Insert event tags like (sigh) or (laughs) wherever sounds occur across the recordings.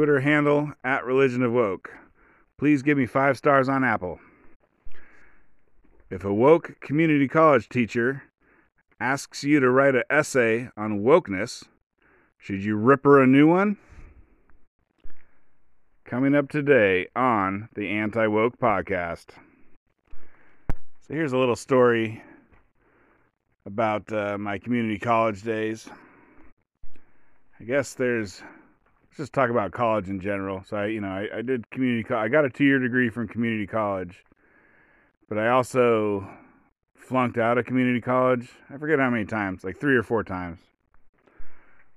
Twitter handle at Religion of Woke. Please give me five stars on Apple. If a woke community college teacher asks you to write an essay on wokeness, should you rip her a new one? Coming up today on the Anti Woke Podcast. So here's a little story about uh, my community college days. I guess there's just talk about college in general. So I, you know, I, I did community. Co- I got a two-year degree from community college, but I also flunked out of community college. I forget how many times, like three or four times.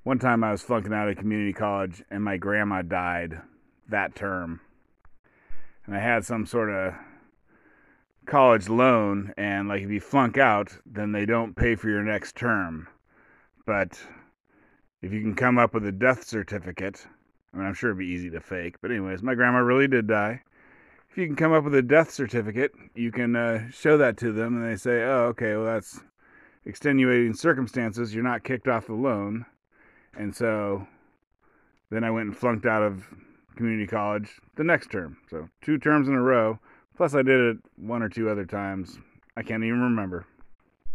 One time I was flunking out of community college, and my grandma died that term, and I had some sort of college loan, and like if you flunk out, then they don't pay for your next term, but if you can come up with a death certificate, I mean, I'm sure it'd be easy to fake, but anyways, my grandma really did die. If you can come up with a death certificate, you can uh, show that to them, and they say, "Oh, okay, well that's extenuating circumstances. You're not kicked off the loan." And so, then I went and flunked out of community college the next term. So two terms in a row. Plus, I did it one or two other times. I can't even remember.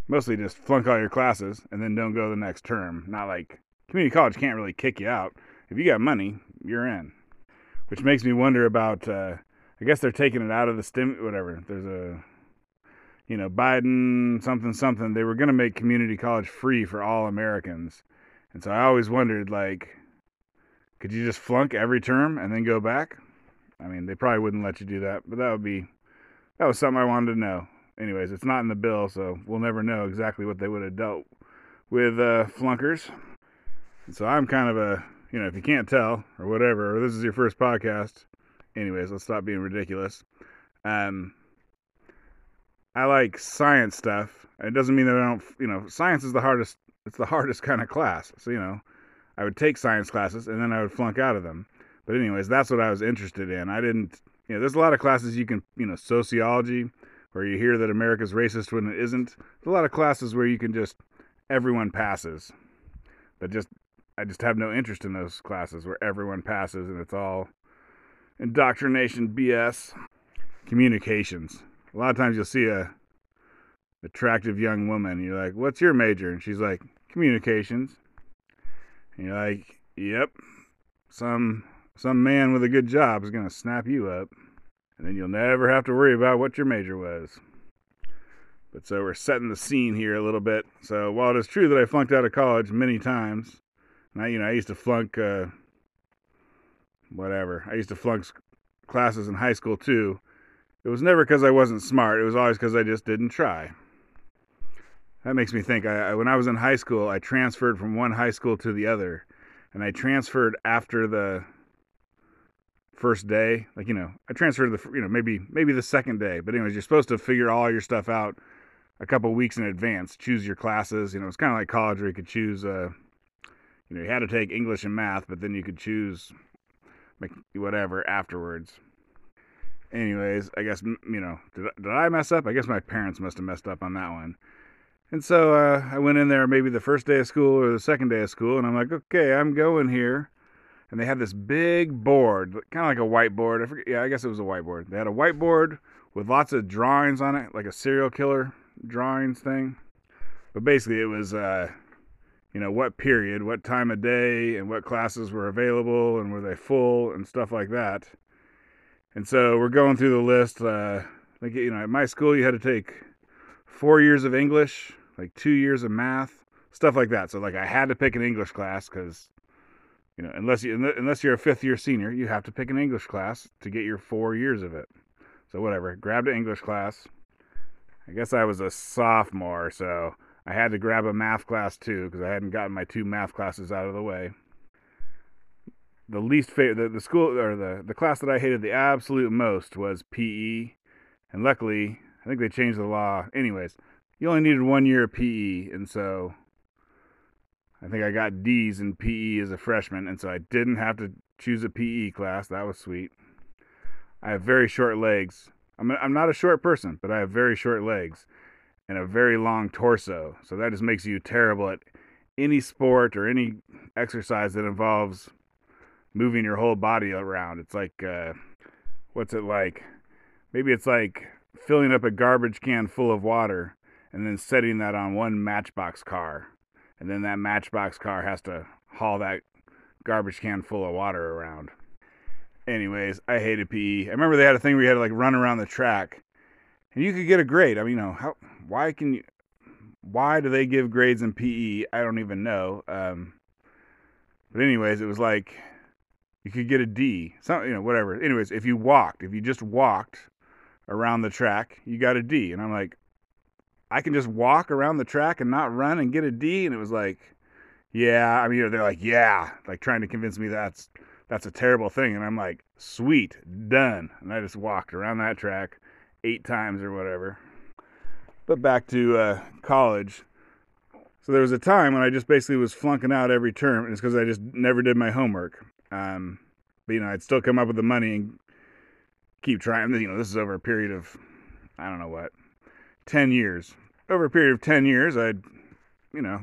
Mostly just flunk all your classes and then don't go the next term. Not like community college can't really kick you out. If you got money, you're in. Which makes me wonder about. Uh, I guess they're taking it out of the stim. Whatever. There's a, you know, Biden something something. They were going to make community college free for all Americans, and so I always wondered like, could you just flunk every term and then go back? I mean, they probably wouldn't let you do that, but that would be that was something I wanted to know. Anyways, it's not in the bill, so we'll never know exactly what they would have dealt with uh, flunkers. So I'm kind of a, you know, if you can't tell or whatever, or this is your first podcast. Anyways, let's stop being ridiculous. Um, I like science stuff. It doesn't mean that I don't, you know, science is the hardest. It's the hardest (laughs) kind of class. So you know, I would take science classes and then I would flunk out of them. But anyways, that's what I was interested in. I didn't, you know, there's a lot of classes you can, you know, sociology, where you hear that America's racist when it isn't. There's a lot of classes where you can just everyone passes. But just I just have no interest in those classes where everyone passes and it's all indoctrination BS. Communications. A lot of times you'll see a attractive young woman. You're like, "What's your major?" And she's like, "Communications." And you're like, "Yep." Some some man with a good job is to snap you up, and then you'll never have to worry about what your major was. But so we're setting the scene here a little bit. So while it is true that I flunked out of college many times, and I, you know, I used to flunk, uh, whatever. I used to flunk classes in high school too. It was never because I wasn't smart. It was always because I just didn't try. That makes me think. I, I, when I was in high school, I transferred from one high school to the other, and I transferred after the first day. Like you know, I transferred the you know maybe maybe the second day. But anyways, you're supposed to figure all your stuff out a couple weeks in advance. Choose your classes. You know, it's kind of like college where you could choose. Uh, you know, you had to take English and math, but then you could choose whatever afterwards. Anyways, I guess you know, did, did I mess up? I guess my parents must have messed up on that one. And so uh, I went in there maybe the first day of school or the second day of school, and I'm like, okay, I'm going here. And they had this big board, kind of like a whiteboard. I forget, yeah, I guess it was a whiteboard. They had a whiteboard with lots of drawings on it, like a serial killer drawings thing. But basically, it was, uh, you know, what period, what time of day, and what classes were available, and were they full, and stuff like that. And so we're going through the list. Uh, like, you know, at my school, you had to take four years of English, like two years of math, stuff like that. So like I had to pick an English class because, you know, unless you unless you're a fifth year senior, you have to pick an English class to get your four years of it. So whatever, grabbed an English class. I guess I was a sophomore, so I had to grab a math class too because I hadn't gotten my two math classes out of the way. The least favorite, the, the school or the the class that I hated the absolute most was PE, and luckily I think they changed the law. Anyways, you only needed one year of PE, and so I think I got D's in PE as a freshman, and so I didn't have to choose a PE class. That was sweet. I have very short legs. I'm I'm not a short person, but I have very short legs and a very long torso. So that just makes you terrible at any sport or any exercise that involves moving your whole body around. It's like, uh, what's it like? Maybe it's like filling up a garbage can full of water and then setting that on one matchbox car. And then that matchbox car has to haul that garbage can full of water around. Anyways, I hated PE. I remember they had a thing where you had to like run around the track you could get a grade. I mean, you know, how why can you why do they give grades in PE? I don't even know. Um, but anyways, it was like you could get a D. Some, you know, whatever. Anyways, if you walked, if you just walked around the track, you got a D. And I'm like, I can just walk around the track and not run and get a D. And it was like, yeah. I mean, they're like, yeah, like trying to convince me that's that's a terrible thing. And I'm like, sweet, done. And I just walked around that track eight times or whatever. But back to uh, college. So there was a time when I just basically was flunking out every term, and it's because I just never did my homework. Um, but you know, I'd still come up with the money and keep trying. You know, this is over a period of I don't know what, ten years. Over a period of ten years, I'd you know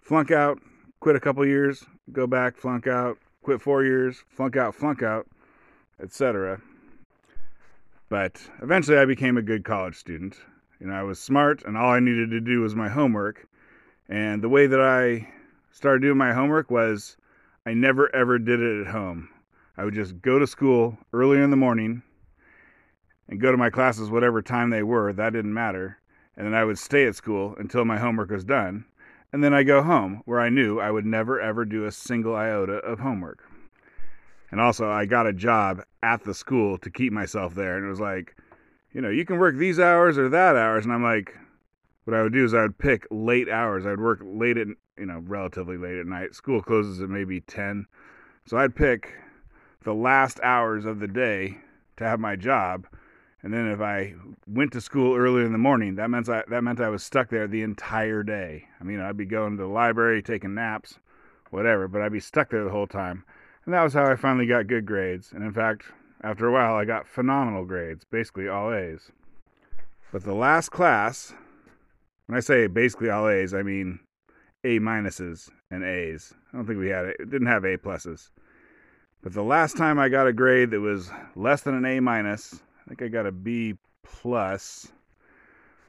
flunk out, quit a couple years, go back, flunk out, quit four years, flunk out, flunk out, etc. But eventually, I became a good college student. You know, I was smart, and all I needed to do was my homework. And the way that I started doing my homework was I never ever did it at home. I would just go to school early in the morning and go to my classes whatever time they were. That didn't matter. And then I would stay at school until my homework was done. And then I go home where I knew I would never ever do a single iota of homework. And also, I got a job at the school to keep myself there. And it was like, you know, you can work these hours or that hours. And I'm like, what I would do is I would pick late hours. I would work late at, you know, relatively late at night. School closes at maybe 10. So I'd pick the last hours of the day to have my job. And then if I went to school early in the morning, that meant I, that meant I was stuck there the entire day. I mean, I'd be going to the library, taking naps, whatever, but I'd be stuck there the whole time. And that was how I finally got good grades. And in fact, after a while, I got phenomenal grades, basically all A's. But the last class, when I say basically all A's, I mean A minuses and A's. I don't think we had it. It didn't have A pluses. But the last time I got a grade that was less than an A minus, I think I got a B plus,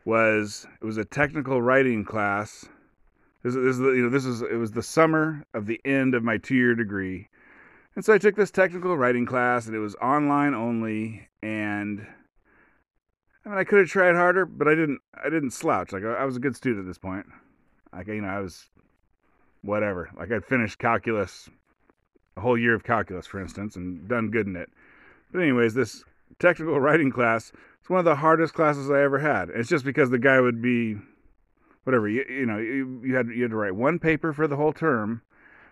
was it was a technical writing class. This, this is you know this is it was the summer of the end of my two year degree, and so I took this technical writing class, and it was online only. And I mean, I could have tried harder, but I didn't. I didn't slouch. Like I was a good student at this point. Like you know, I was whatever. Like I'd finished calculus, a whole year of calculus, for instance, and done good in it. But anyways, this technical writing class it's one of the hardest classes I ever had. It's just because the guy would be whatever you, you know you, you had you had to write one paper for the whole term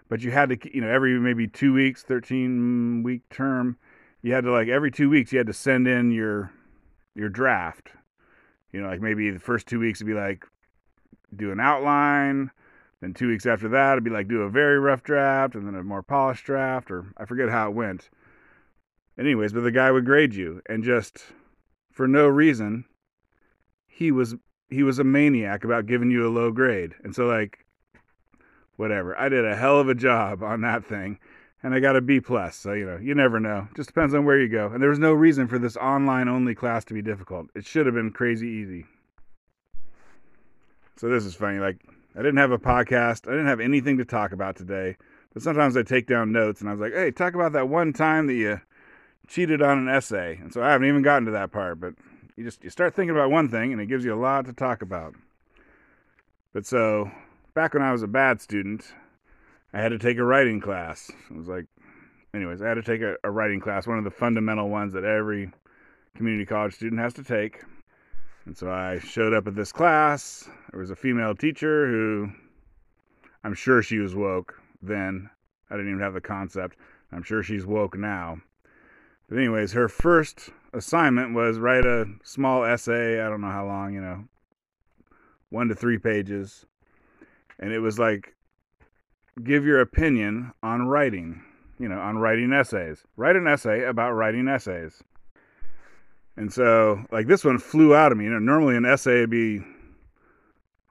but you had to you know every maybe two weeks 13 week term you had to like every two weeks you had to send in your your draft. You know like maybe the first two weeks would be like do an outline then two weeks after that it'd be like do a very rough draft and then a more polished draft or i forget how it went. Anyways but the guy would grade you and just for no reason he was he was a maniac about giving you a low grade. And so like whatever. I did a hell of a job on that thing, and I got a B plus. So you know, you never know. Just depends on where you go. And there was no reason for this online only class to be difficult. It should have been crazy easy. So this is funny. Like I didn't have a podcast. I didn't have anything to talk about today. But sometimes I take down notes, and I was like, "Hey, talk about that one time that you cheated on an essay." And so I haven't even gotten to that part, but you just you start thinking about one thing, and it gives you a lot to talk about. But so back when I was a bad student, I had to take a writing class. It was like, anyways, I had to take a, a writing class, one of the fundamental ones that every community college student has to take. And so I showed up at this class. There was a female teacher who I'm sure she was woke then. I didn't even have the concept. I'm sure she's woke now. But, anyways, her first assignment was write a small essay. I don't know how long, you know, one to three pages and it was like give your opinion on writing you know on writing essays write an essay about writing essays and so like this one flew out of me you know normally an essay would be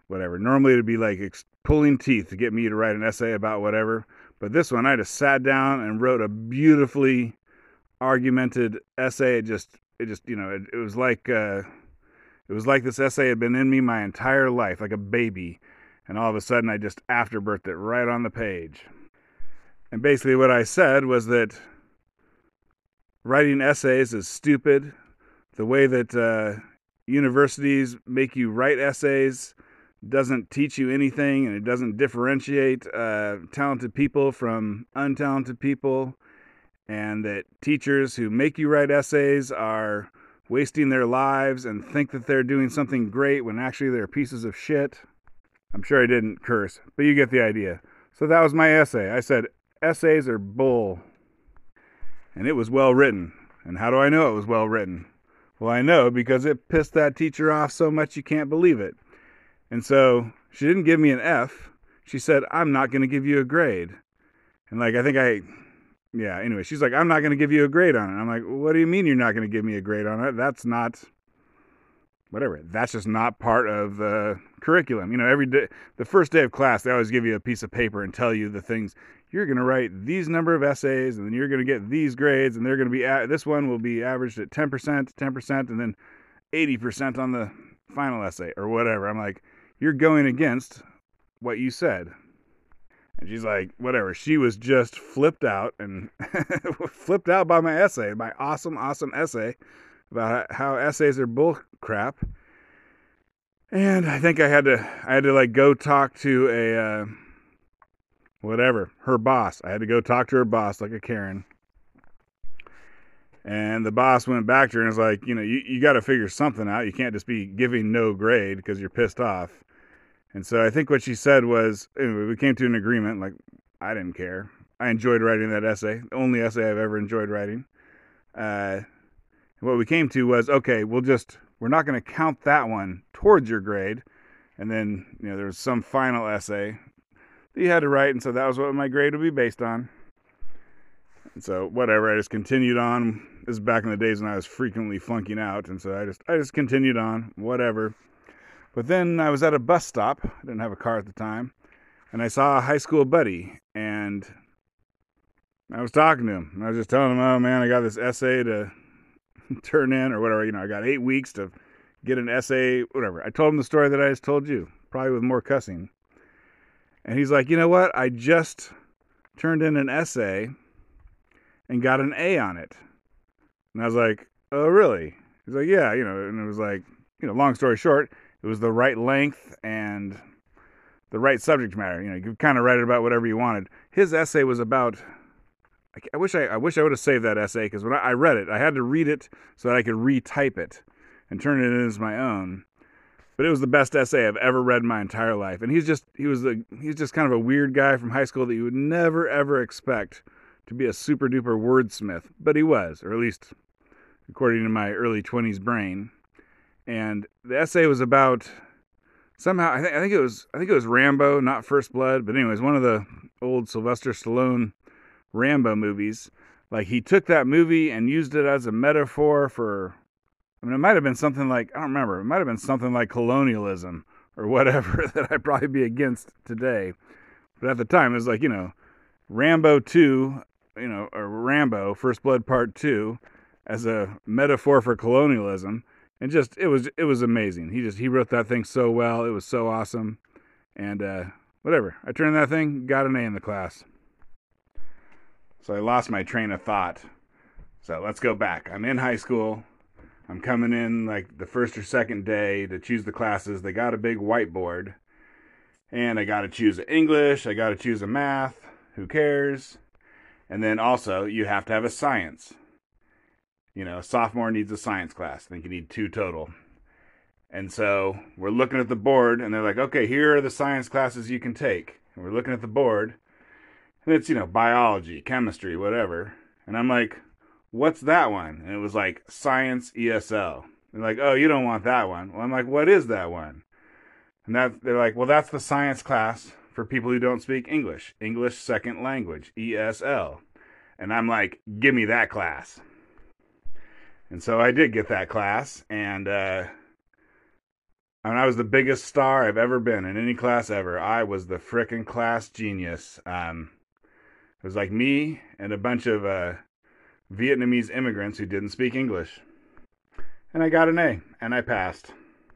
whatever normally it'd be like pulling teeth to get me to write an essay about whatever But this one, I just sat down and wrote a beautifully argumented essay. It just, it just, you know, it, it was like, uh, it was like this essay had been in me my entire life, like a baby. And all of a sudden, I just afterbirthed it right on the page. And basically, what I said was that writing essays is stupid. The way that uh, universities make you write essays doesn't teach you anything and it doesn't differentiate uh, talented people from untalented people. And that teachers who make you write essays are wasting their lives and think that they're doing something great when actually they're pieces of shit. I'm sure I didn't curse, but you get the idea. So that was my essay. I said, essays are bull. And it was well written. And how do I know it was well written? Well, I know because it pissed that teacher off so much you can't believe it. And so she didn't give me an F. She said, I'm not going to give you a grade. And like, I think I, yeah, anyway, she's like, I'm not going to give you a grade on it. I'm like, what do you mean you're not going to give me a grade on it? That's not, whatever. That's just not part of the curriculum. You know, every day, the first day of class, they always give you a piece of paper and tell you the things you're going to write these number of essays and then you're going to get these grades and they're going to be, this one will be averaged at 10%, 10%, and then 80% on the final essay or whatever. I'm like, you're going against what you said. And she's like, whatever. She was just flipped out and (laughs) flipped out by my essay, my awesome, awesome essay about how essays are bull crap. And I think I had to, I had to like go talk to a, uh, whatever, her boss. I had to go talk to her boss like a Karen. And the boss went back to her and was like, you know, you, you got to figure something out. You can't just be giving no grade because you're pissed off. And so I think what she said was, anyway, we came to an agreement. Like, I didn't care. I enjoyed writing that essay, the only essay I've ever enjoyed writing. Uh, what we came to was, okay, we'll just, we're not going to count that one towards your grade. And then, you know, there was some final essay that you had to write. And so that was what my grade would be based on. And so whatever, I just continued on. This is back in the days when I was frequently flunking out. And so I just, I just continued on, whatever. But then I was at a bus stop. I didn't have a car at the time. And I saw a high school buddy. And I was talking to him. I was just telling him, oh man, I got this essay to (laughs) turn in or whatever. You know, I got eight weeks to get an essay, whatever. I told him the story that I just told you, probably with more cussing. And he's like, you know what? I just turned in an essay and got an A on it. And I was like, oh, really? He's like, yeah, you know, and it was like, you know, long story short, it was the right length and the right subject matter. You know, you could kind of write it about whatever you wanted. His essay was about. I wish I, I wish I would have saved that essay because when I, I read it, I had to read it so that I could retype it and turn it in as my own. But it was the best essay I've ever read in my entire life. And he's just he was a he's just kind of a weird guy from high school that you would never ever expect to be a super duper wordsmith, but he was, or at least according to my early 20s brain and the essay was about somehow I think I think it was I think it was Rambo, not First Blood, but anyways, one of the old Sylvester Stallone Rambo movies. Like he took that movie and used it as a metaphor for I mean it might have been something like I don't remember, it might have been something like colonialism or whatever (laughs) that I'd probably be against today. But at the time it was like, you know, Rambo 2, you know, or Rambo First Blood Part 2 as a metaphor for colonialism and just it was it was amazing. He just he wrote that thing so well. It was so awesome, and uh, whatever. I turned that thing, got an A in the class. So I lost my train of thought. So let's go back. I'm in high school. I'm coming in like the first or second day to choose the classes. They got a big whiteboard, and I got to choose English. I got to choose a math. Who cares? And then also you have to have a science you know, a sophomore needs a science class. I think you need two total. And so we're looking at the board, and they're like, okay, here are the science classes you can take. And we're looking at the board, and it's, you know, biology, chemistry, whatever. And I'm like, what's that one? And it was like science ESL. They're like, oh, you don't want that one. Well, I'm like, what is that one? And that they're like, well, that's the science class for people who don't speak English, English second language, ESL. And I'm like, give me that class. And so I did get that class, and uh, I, mean, I was the biggest star I've ever been in any class ever. I was the frickin' class genius. Um, was like me and a bunch of uh, Vietnamese immigrants who didn't speak English. And I got an A, and I passed.